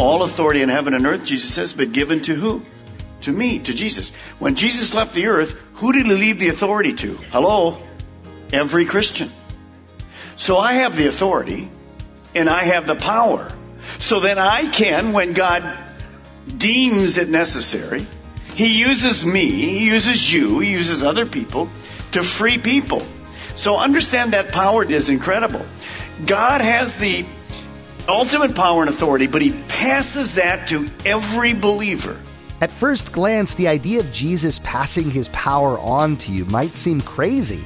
All authority in heaven and earth, Jesus says, but given to who? To me, to Jesus. When Jesus left the earth, who did he leave the authority to? Hello? Every Christian. So I have the authority and I have the power. So then I can, when God deems it necessary, He uses me, He uses you, He uses other people to free people. So understand that power is incredible. God has the ultimate power and authority, but He passes that to every believer. At first glance, the idea of Jesus passing his power on to you might seem crazy.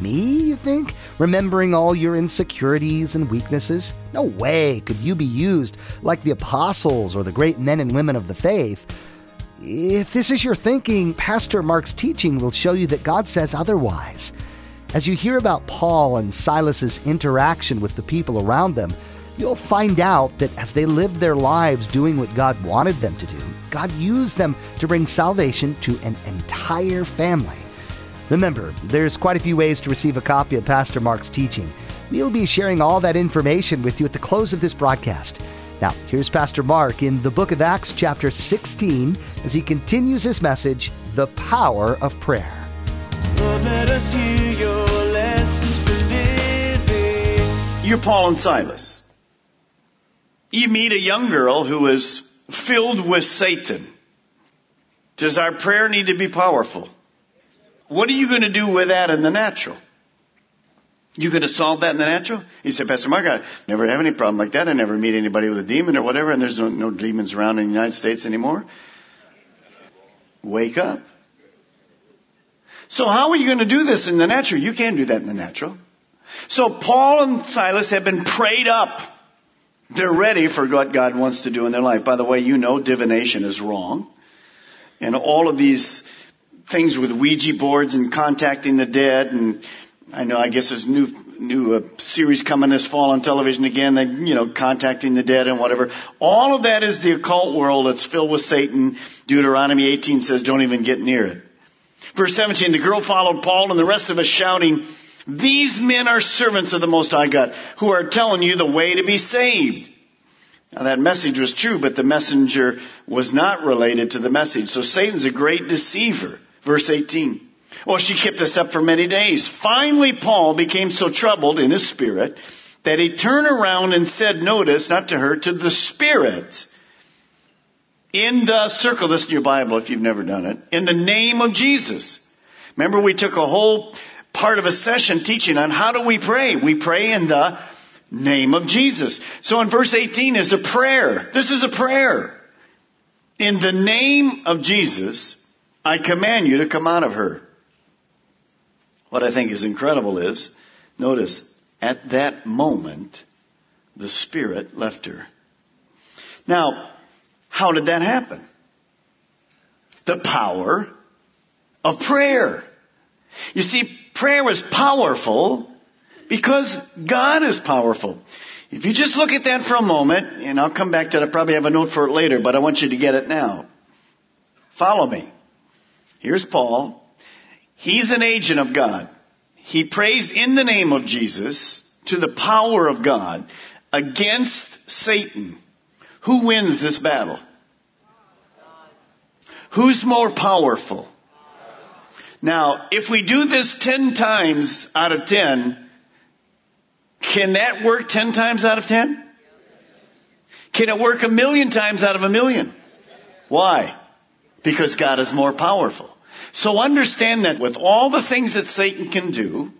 Me, you think? Remembering all your insecurities and weaknesses? No way could you be used like the apostles or the great men and women of the faith. If this is your thinking, Pastor Mark's teaching will show you that God says otherwise. As you hear about Paul and Silas's interaction with the people around them, you'll find out that as they lived their lives doing what God wanted them to do, God used them to bring salvation to an entire family. Remember, there's quite a few ways to receive a copy of Pastor Mark's teaching. We'll be sharing all that information with you at the close of this broadcast. Now, here's Pastor Mark in the book of Acts, chapter 16, as he continues his message, The Power of Prayer. Lord, let us hear your lessons for living. You're Paul and Silas. You meet a young girl who is filled with Satan. Does our prayer need to be powerful? What are you going to do with that in the natural? You going to solve that in the natural? He said, Pastor Mark, I never have any problem like that. I never meet anybody with a demon or whatever, and there's no, no demons around in the United States anymore. Wake up. So how are you going to do this in the natural? You can't do that in the natural. So Paul and Silas have been prayed up. They're ready for what God wants to do in their life. By the way, you know divination is wrong. And all of these things with Ouija boards and contacting the dead and I know, I guess there's new, new uh, series coming this fall on television again, they, you know, contacting the dead and whatever. All of that is the occult world that's filled with Satan. Deuteronomy 18 says don't even get near it. Verse 17, the girl followed Paul and the rest of us shouting, these men are servants of the Most High God who are telling you the way to be saved. Now that message was true, but the messenger was not related to the message. So Satan's a great deceiver. Verse 18. Well, she kept this up for many days. Finally, Paul became so troubled in his spirit that he turned around and said, notice, not to her, to the spirit, in the circle this in your Bible if you've never done it, in the name of Jesus. Remember we took a whole part of a session teaching on how do we pray? We pray in the name of Jesus. So in verse 18 is a prayer. This is a prayer. In the name of Jesus, I command you to come out of her. What I think is incredible is, notice, at that moment, the Spirit left her. Now, how did that happen? The power of prayer. You see, prayer is powerful because God is powerful. If you just look at that for a moment, and I'll come back to it, I probably have a note for it later, but I want you to get it now. Follow me. Here's Paul. He's an agent of God. He prays in the name of Jesus to the power of God against Satan. Who wins this battle? Who's more powerful? Now, if we do this 10 times out of 10, can that work 10 times out of 10? Can it work a million times out of a million? Why? Because God is more powerful. So understand that with all the things that Satan can do,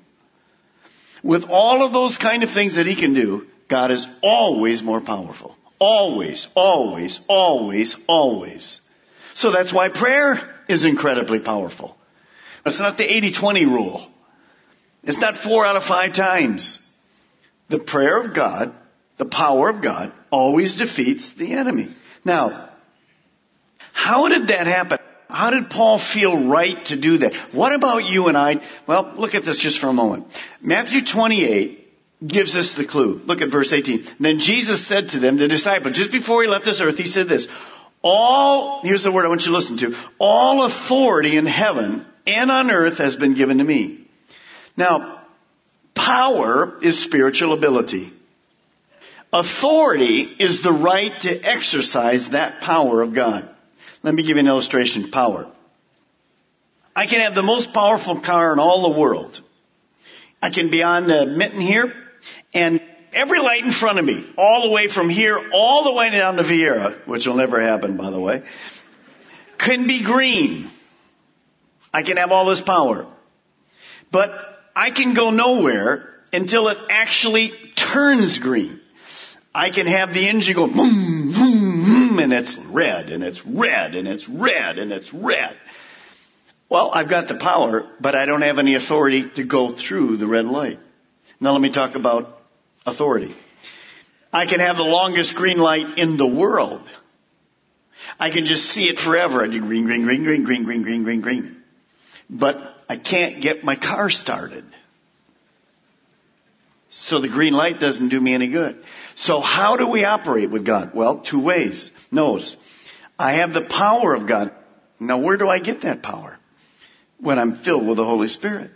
with all of those kind of things that he can do, God is always more powerful. Always, always, always, always. So that's why prayer is incredibly powerful. It's not the 80-20 rule. It's not four out of five times. The prayer of God, the power of God, always defeats the enemy. Now, how did that happen? How did Paul feel right to do that? What about you and I? Well, look at this just for a moment. Matthew 28 gives us the clue. Look at verse 18. Then Jesus said to them, the disciples, just before he left this earth, he said this, all, here's the word I want you to listen to, all authority in heaven and on earth has been given to me. Now, power is spiritual ability. Authority is the right to exercise that power of God. Let me give you an illustration. Power. I can have the most powerful car in all the world. I can be on the mitten here, and every light in front of me, all the way from here, all the way down to Viera, which will never happen, by the way, can be green. I can have all this power. But I can go nowhere until it actually turns green. I can have the engine go boom, boom, boom, and it's red, and it's red, and it's red, and it's red. Well, I've got the power, but I don't have any authority to go through the red light. Now let me talk about authority. I can have the longest green light in the world. I can just see it forever. I do green, green, green, green, green, green, green, green, green. But I can't get my car started. So the green light doesn't do me any good. So how do we operate with God? Well, two ways. Notice, I have the power of God. Now where do I get that power? When I'm filled with the Holy Spirit.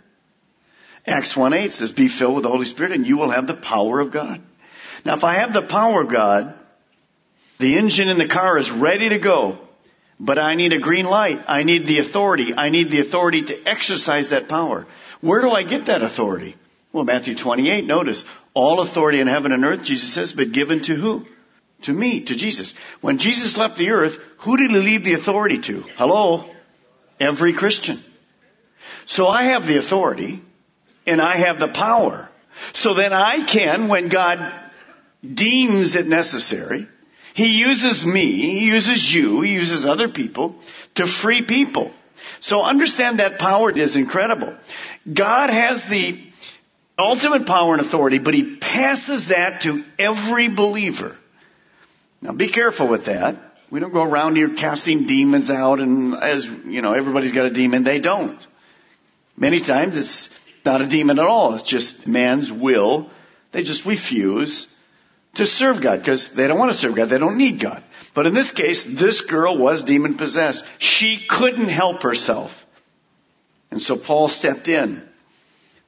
Acts 1-8 says, be filled with the Holy Spirit and you will have the power of God. Now if I have the power of God, the engine in the car is ready to go, but I need a green light. I need the authority. I need the authority to exercise that power. Where do I get that authority? Well, Matthew 28, notice, all authority in heaven and earth, Jesus says, but given to who? To me, to Jesus. When Jesus left the earth, who did he leave the authority to? Hello? Every Christian. So I have the authority, and I have the power. So then I can, when God deems it necessary, He uses me, He uses you, He uses other people to free people. So understand that power is incredible. God has the ultimate power and authority, but he passes that to every believer. Now be careful with that. We don't go around here casting demons out and as, you know, everybody's got a demon. They don't. Many times it's not a demon at all. It's just man's will. They just refuse to serve God because they don't want to serve God. They don't need God. But in this case, this girl was demon possessed. She couldn't help herself. And so Paul stepped in.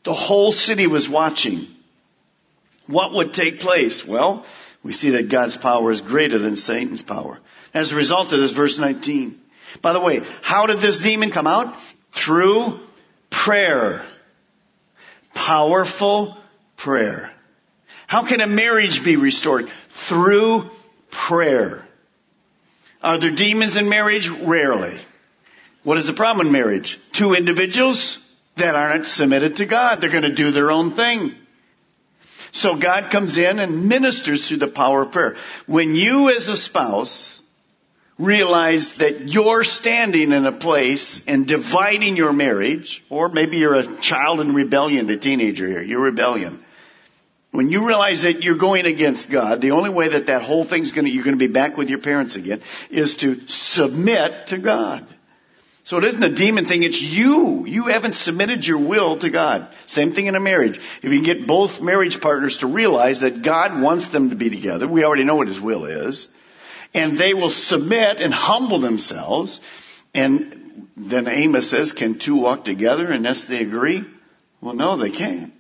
The whole city was watching. What would take place? Well, we see that God's power is greater than Satan's power. As a result of this, verse 19. By the way, how did this demon come out? Through prayer. Powerful prayer. How can a marriage be restored? Through prayer. Are there demons in marriage? Rarely. What is the problem in marriage? Two individuals that aren't submitted to God. They're going to do their own thing. So God comes in and ministers through the power of prayer. When you as a spouse realize that you're standing in a place and dividing your marriage, or maybe you're a child in rebellion, a teenager here, you're rebellion. When you realize that you're going against God, the only way that that whole thing's going to, you're going to be back with your parents again, is to submit to God. So it isn't a demon thing, it's you. You haven't submitted your will to God. Same thing in a marriage. If you can get both marriage partners to realize that God wants them to be together, we already know what His will is, and they will submit and humble themselves, and then Amos says, can two walk together unless they agree? Well, no, they can't.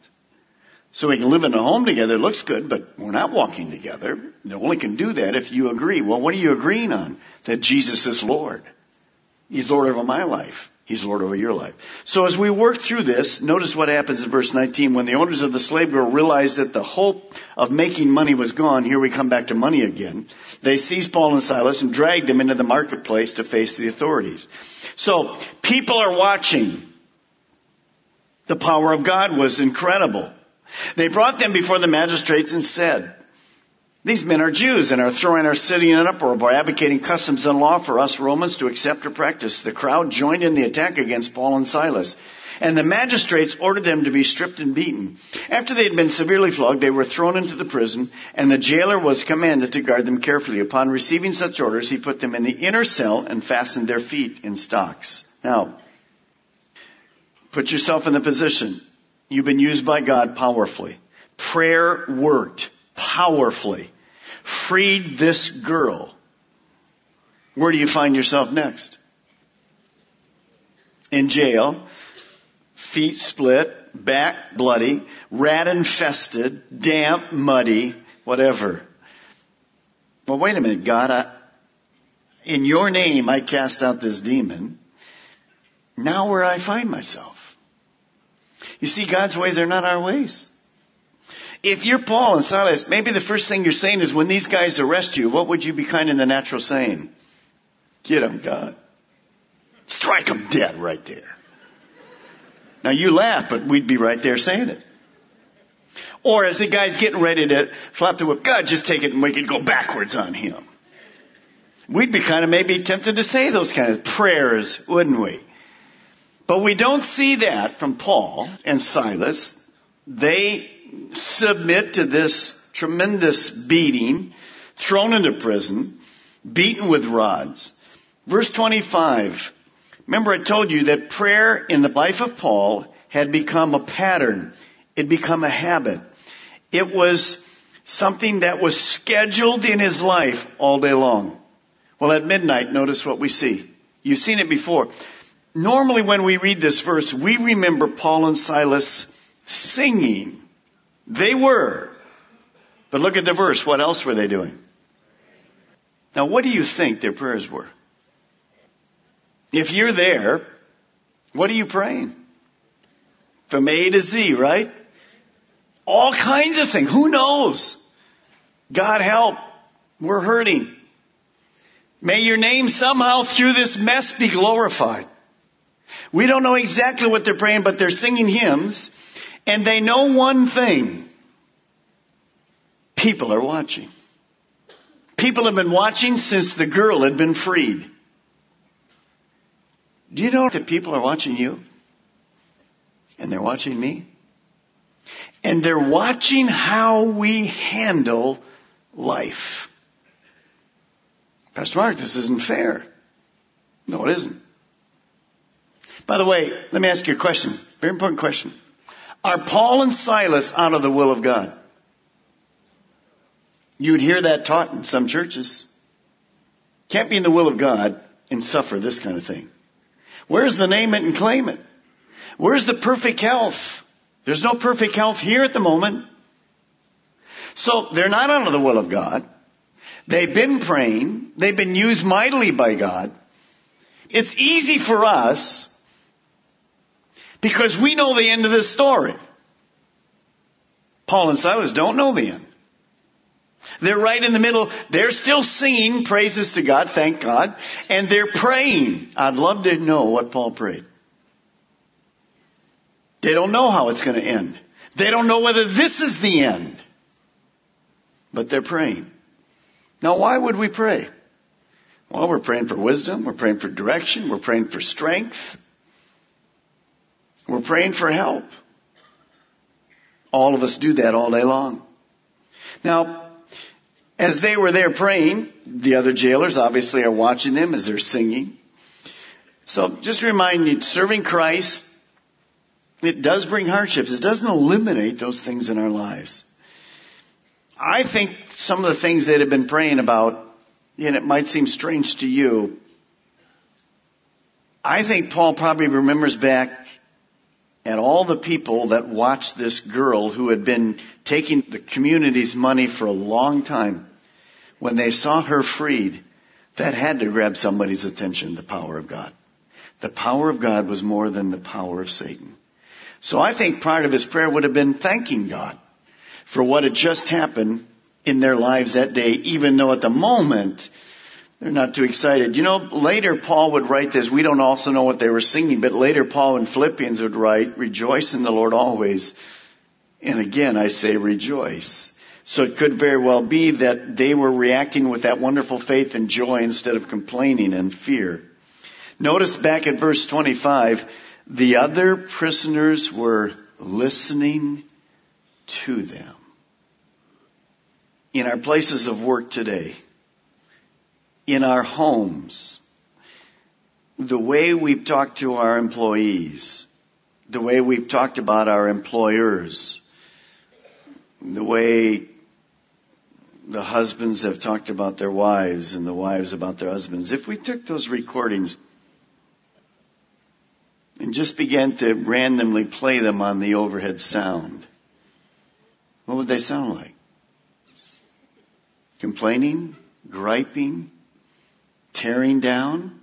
So we can live in a home together, it looks good, but we're not walking together. You only can do that if you agree. Well, what are you agreeing on? That Jesus is Lord. He's Lord over my life. He's Lord over your life. So as we work through this, notice what happens in verse 19. When the owners of the slave girl realized that the hope of making money was gone, here we come back to money again, they seized Paul and Silas and dragged them into the marketplace to face the authorities. So, people are watching. The power of God was incredible. They brought them before the magistrates and said, These men are Jews and are throwing our city in an uproar by advocating customs and law for us Romans to accept or practice. The crowd joined in the attack against Paul and Silas. And the magistrates ordered them to be stripped and beaten. After they had been severely flogged, they were thrown into the prison, and the jailer was commanded to guard them carefully. Upon receiving such orders, he put them in the inner cell and fastened their feet in stocks. Now, put yourself in the position. You've been used by God powerfully. Prayer worked powerfully freed this girl, where do you find yourself next? In jail, feet split, back bloody, rat infested, damp, muddy, whatever. Well, wait a minute, God, I, in your name I cast out this demon. Now where I find myself. You see, God's ways are not our ways. If you're Paul and Silas, maybe the first thing you're saying is when these guys arrest you, what would you be kind in the natural saying? Get them, God. Strike them dead right there. Now you laugh, but we'd be right there saying it. Or as the guy's getting ready to flap the whip, God, just take it and we could go backwards on him. We'd be kind of maybe tempted to say those kind of prayers, wouldn't we? But we don't see that from Paul and Silas. They submit to this tremendous beating, thrown into prison, beaten with rods. Verse 25. Remember I told you that prayer in the life of Paul had become a pattern. It become a habit. It was something that was scheduled in his life all day long. Well, at midnight, notice what we see. You've seen it before. Normally when we read this verse, we remember Paul and Silas singing. They were. But look at the verse. What else were they doing? Now, what do you think their prayers were? If you're there, what are you praying? From A to Z, right? All kinds of things. Who knows? God help. We're hurting. May your name somehow through this mess be glorified. We don't know exactly what they're praying, but they're singing hymns and they know one thing. People are watching. People have been watching since the girl had been freed. Do you know that people are watching you? And they're watching me? And they're watching how we handle life. Pastor Mark, this isn't fair. No, it isn't. By the way, let me ask you a question. Very important question. Are Paul and Silas out of the will of God? You'd hear that taught in some churches. Can't be in the will of God and suffer this kind of thing. Where's the name it and claim it? Where's the perfect health? There's no perfect health here at the moment. So they're not out of the will of God. They've been praying. They've been used mightily by God. It's easy for us because we know the end of this story. Paul and Silas don't know the end. They're right in the middle. They're still singing praises to God, thank God, and they're praying. I'd love to know what Paul prayed. They don't know how it's going to end. They don't know whether this is the end. But they're praying. Now, why would we pray? Well, we're praying for wisdom. We're praying for direction. We're praying for strength. Praying for help. All of us do that all day long. Now, as they were there praying, the other jailers obviously are watching them as they're singing. So just remind you, serving Christ, it does bring hardships. It doesn't eliminate those things in our lives. I think some of the things they'd have been praying about, and it might seem strange to you, I think Paul probably remembers back and all the people that watched this girl who had been taking the community's money for a long time, when they saw her freed, that had to grab somebody's attention, the power of God. The power of God was more than the power of Satan. So I think part of his prayer would have been thanking God for what had just happened in their lives that day, even though at the moment they're not too excited. You know, later Paul would write this. We don't also know what they were singing, but later Paul in Philippians would write, rejoice in the Lord always. And again, I say rejoice. So it could very well be that they were reacting with that wonderful faith and joy instead of complaining and fear. Notice back at verse 25, the other prisoners were listening to them. In our places of work today, in our homes, the way we've talked to our employees, the way we've talked about our employers, the way the husbands have talked about their wives and the wives about their husbands, if we took those recordings and just began to randomly play them on the overhead sound, what would they sound like? Complaining, griping, tearing down,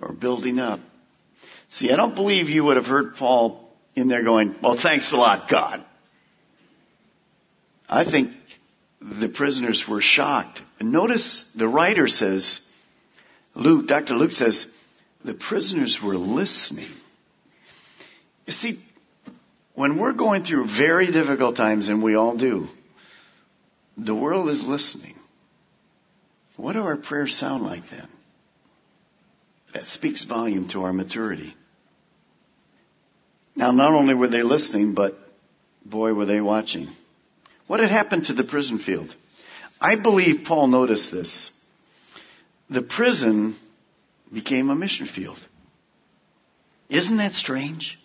or building up? See, I don't believe you would have heard Paul in there going, well, thanks a lot, God. I think the prisoners were shocked. And notice the writer says, Luke, Dr. Luke says, the prisoners were listening. You see, when we're going through very difficult times, and we all do, the world is listening. What do our prayers sound like then? That speaks volume to our maturity. Now, not only were they listening, but boy, were they watching. What had happened to the prison field? I believe Paul noticed this. The prison became a mission field. Isn't that strange?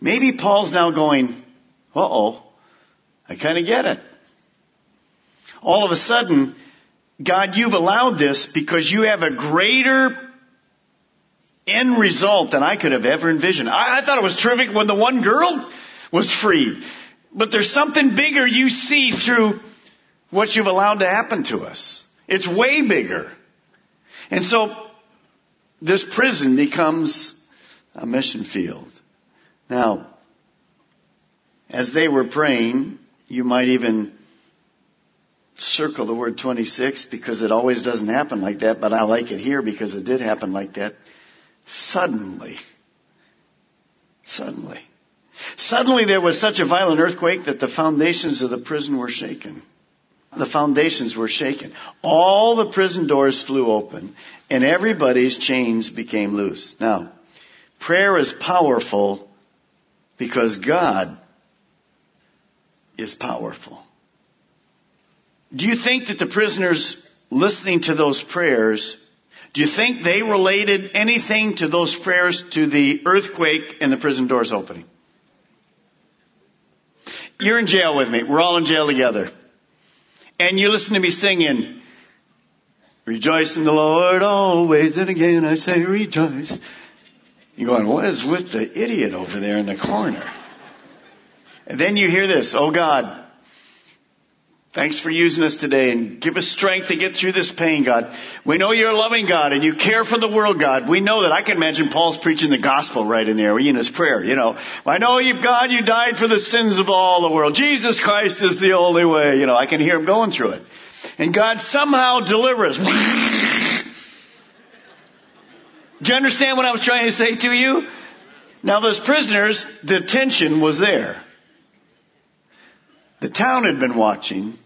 Maybe Paul's now going, uh oh, I kind of get it. All of a sudden, God, you've allowed this because you have a greater end result than I could have ever envisioned. I, I thought it was terrific when the one girl was freed. But there's something bigger you see through what you've allowed to happen to us. It's way bigger. And so this prison becomes a mission field. Now, as they were praying, you might even circle the word 26 because it always doesn't happen like that, but I like it here because it did happen like that. Suddenly. Suddenly. Suddenly there was such a violent earthquake that the foundations of the prison were shaken. The foundations were shaken. All the prison doors flew open and everybody's chains became loose. Now, prayer is powerful because God is powerful. Do you think that the prisoners listening to those prayers, do you think they related anything to those prayers to the earthquake and the prison doors opening? You're in jail with me. We're all in jail together. And you listen to me singing, Rejoice in the Lord always, and again I say rejoice. You're going, what is with the idiot over there in the corner? And then you hear this, oh God, Thanks for using us today and give us strength to get through this pain, God. We know you're a loving God and you care for the world, God. We know that. I can imagine Paul's preaching the gospel right in there in his prayer, you know. I know you, God, you died for the sins of all the world. Jesus Christ is the only way. You know, I can hear him going through it. And God somehow delivers. Do you understand what I was trying to say to you? Now those prisoners, the tension was there. The town had been watching.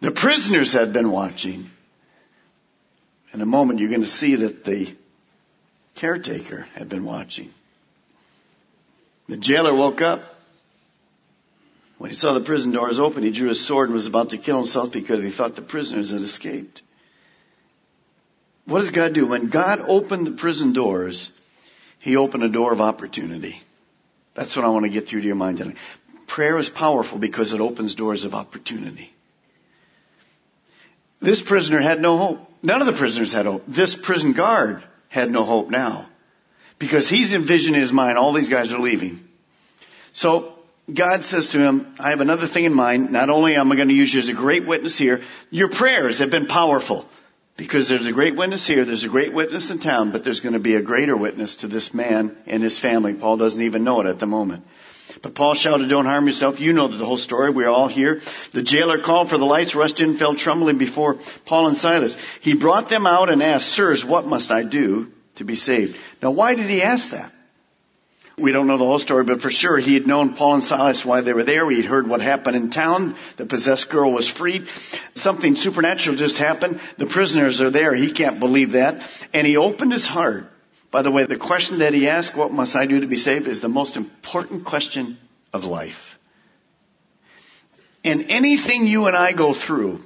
The prisoners had been watching. In a moment, you're going to see that the caretaker had been watching. The jailer woke up. When he saw the prison doors open, he drew his sword and was about to kill himself because he thought the prisoners had escaped. What does God do? When God opened the prison doors, he opened a door of opportunity. That's what I want to get through to your mind tonight. Prayer is powerful because it opens doors of opportunity. This prisoner had no hope. None of the prisoners had hope. This prison guard had no hope now. Because he's envisioning in his mind, all these guys are leaving. So God says to him, I have another thing in mind. Not only am I going to use you as a great witness here, your prayers have been powerful. Because there's a great witness here, there's a great witness in town, but there's going to be a greater witness to this man and his family. Paul doesn't even know it at the moment. But Paul shouted, don't harm yourself. You know the whole story. We're all here. The jailer called for the lights, rushed in, fell trembling before Paul and Silas. He brought them out and asked, sirs, what must I do to be saved? Now why did he ask that? We don't know the whole story, but for sure he had known Paul and Silas while they were there. He'd heard what happened in town. The possessed girl was freed. Something supernatural just happened. The prisoners are there. He can't believe that. And he opened his heart. By the way, the question that he asked, what must I do to be saved, is the most important question of life. And anything you and I go through,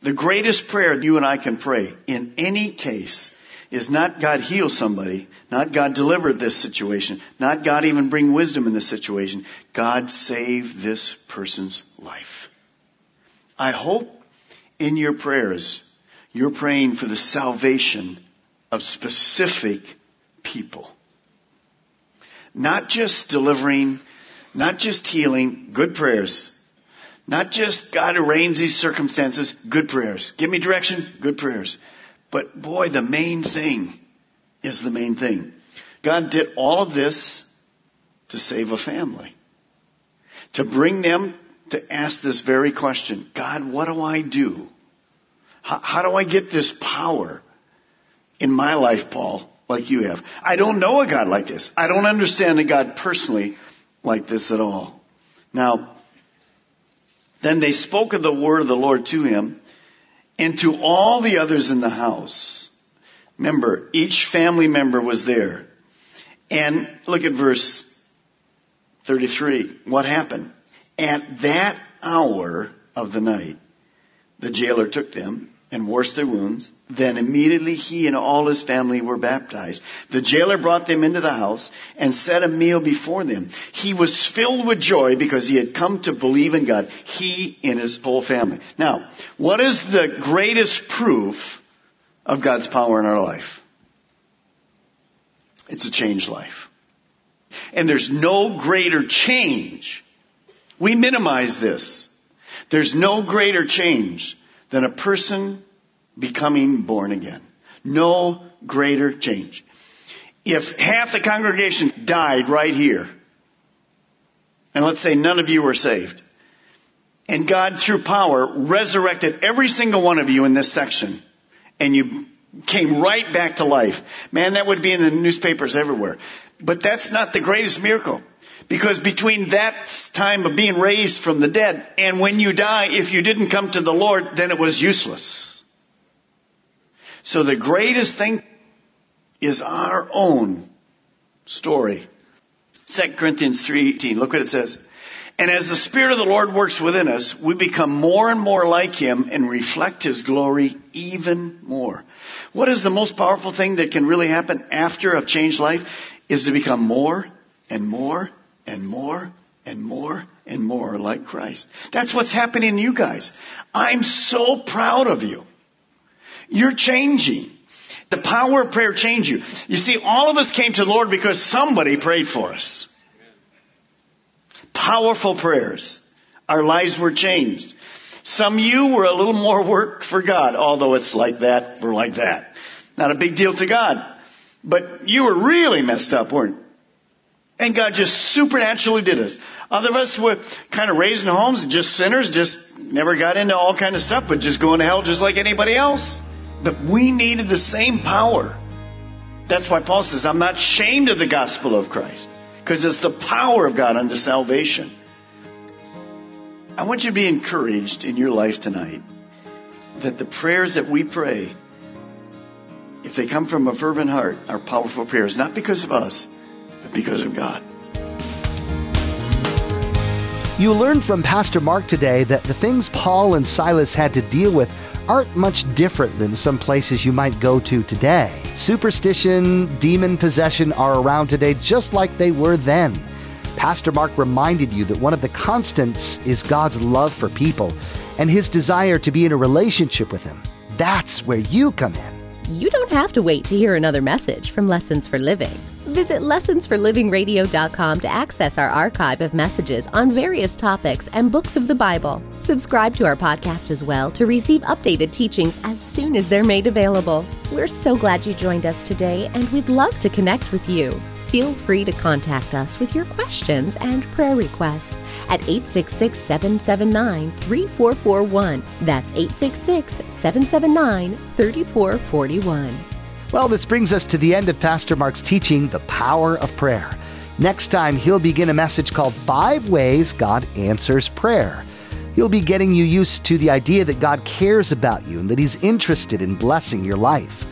the greatest prayer you and I can pray in any case is not God heal somebody, not God deliver this situation, not God even bring wisdom in this situation. God save this person's life. I hope in your prayers you're praying for the salvation of specific people. Not just delivering, not just healing, good prayers. Not just God arranges these circumstances, good prayers. Give me direction, good prayers. But boy, the main thing is the main thing. God did all of this to save a family. To bring them to ask this very question God, what do I do? How, how, do I get this power in my life, Paul, like you have? I don't know a God like this. I don't understand a God personally like this at all. Now, then they spoke of the word of the Lord to him and to all the others in the house. Remember, each family member was there. And look at verse 33. What happened? At that hour of the night, the jailer took them and washed their wounds. Then immediately he and all his family were baptized. The jailer brought them into the house and set a meal before them. He was filled with joy because he had come to believe in God. He and his whole family. Now, what is the greatest proof of God's power in our life? It's a changed life. And there's no greater change. We minimize this. There's no greater change than a person becoming born again. No greater change. If half the congregation died right here, and let's say none of you were saved, and God through power resurrected every single one of you in this section, and you came right back to life, man, that would be in the newspapers everywhere. But that's not the greatest miracle. Because between that time of being raised from the dead and when you die, if you didn't come to the Lord, then it was useless. So the greatest thing is our own story. 2 Corinthians 3.18, look what it says. And as the Spirit of the Lord works within us, we become more and more like Him and reflect His glory even more. What is the most powerful thing that can really happen after a changed life? Is to become more and more and more and more and more like Christ. That's what's happening to you guys. I'm so proud of you. You're changing. The power of prayer changed you. You see, all of us came to the Lord because somebody prayed for us. Powerful prayers. Our lives were changed. Some of you were a little more work for God, although it's like that, we're like that. Not a big deal to God. But you were really messed up, weren't and God just supernaturally did this. Other of us were kind of raised in homes, just sinners, just never got into all kind of stuff, but just going to hell just like anybody else. But we needed the same power. That's why Paul says, I'm not ashamed of the gospel of Christ, because it's the power of God unto salvation. I want you to be encouraged in your life tonight that the prayers that we pray, if they come from a fervent heart, are powerful prayers, not because of us, because of God. You learned from Pastor Mark today that the things Paul and Silas had to deal with aren't much different than some places you might go to today. Superstition, demon possession are around today just like they were then. Pastor Mark reminded you that one of the constants is God's love for people and his desire to be in a relationship with him. That's where you come in. You don't have to wait to hear another message from Lessons for Living. Visit lessonsforlivingradio.com to access our archive of messages on various topics and books of the Bible. Subscribe to our podcast as well to receive updated teachings as soon as they're made available. We're so glad you joined us today, and we'd love to connect with you. Feel free to contact us with your questions and prayer requests at 866 779 3441. That's 866 779 3441. Well, this brings us to the end of Pastor Mark's teaching, The Power of Prayer. Next time, he'll begin a message called Five Ways God Answers Prayer. He'll be getting you used to the idea that God cares about you and that He's interested in blessing your life.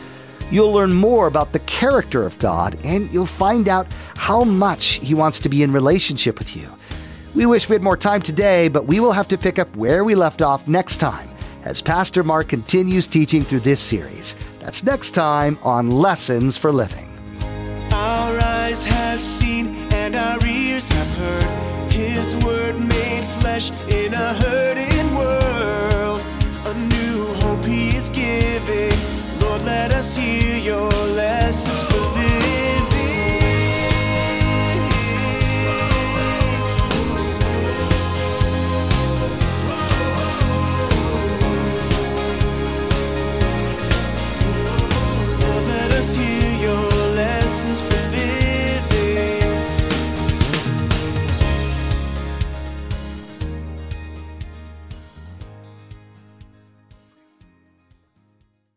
You'll learn more about the character of God and you'll find out how much He wants to be in relationship with you. We wish we had more time today, but we will have to pick up where we left off next time as Pastor Mark continues teaching through this series. That's next time on Lessons for Living.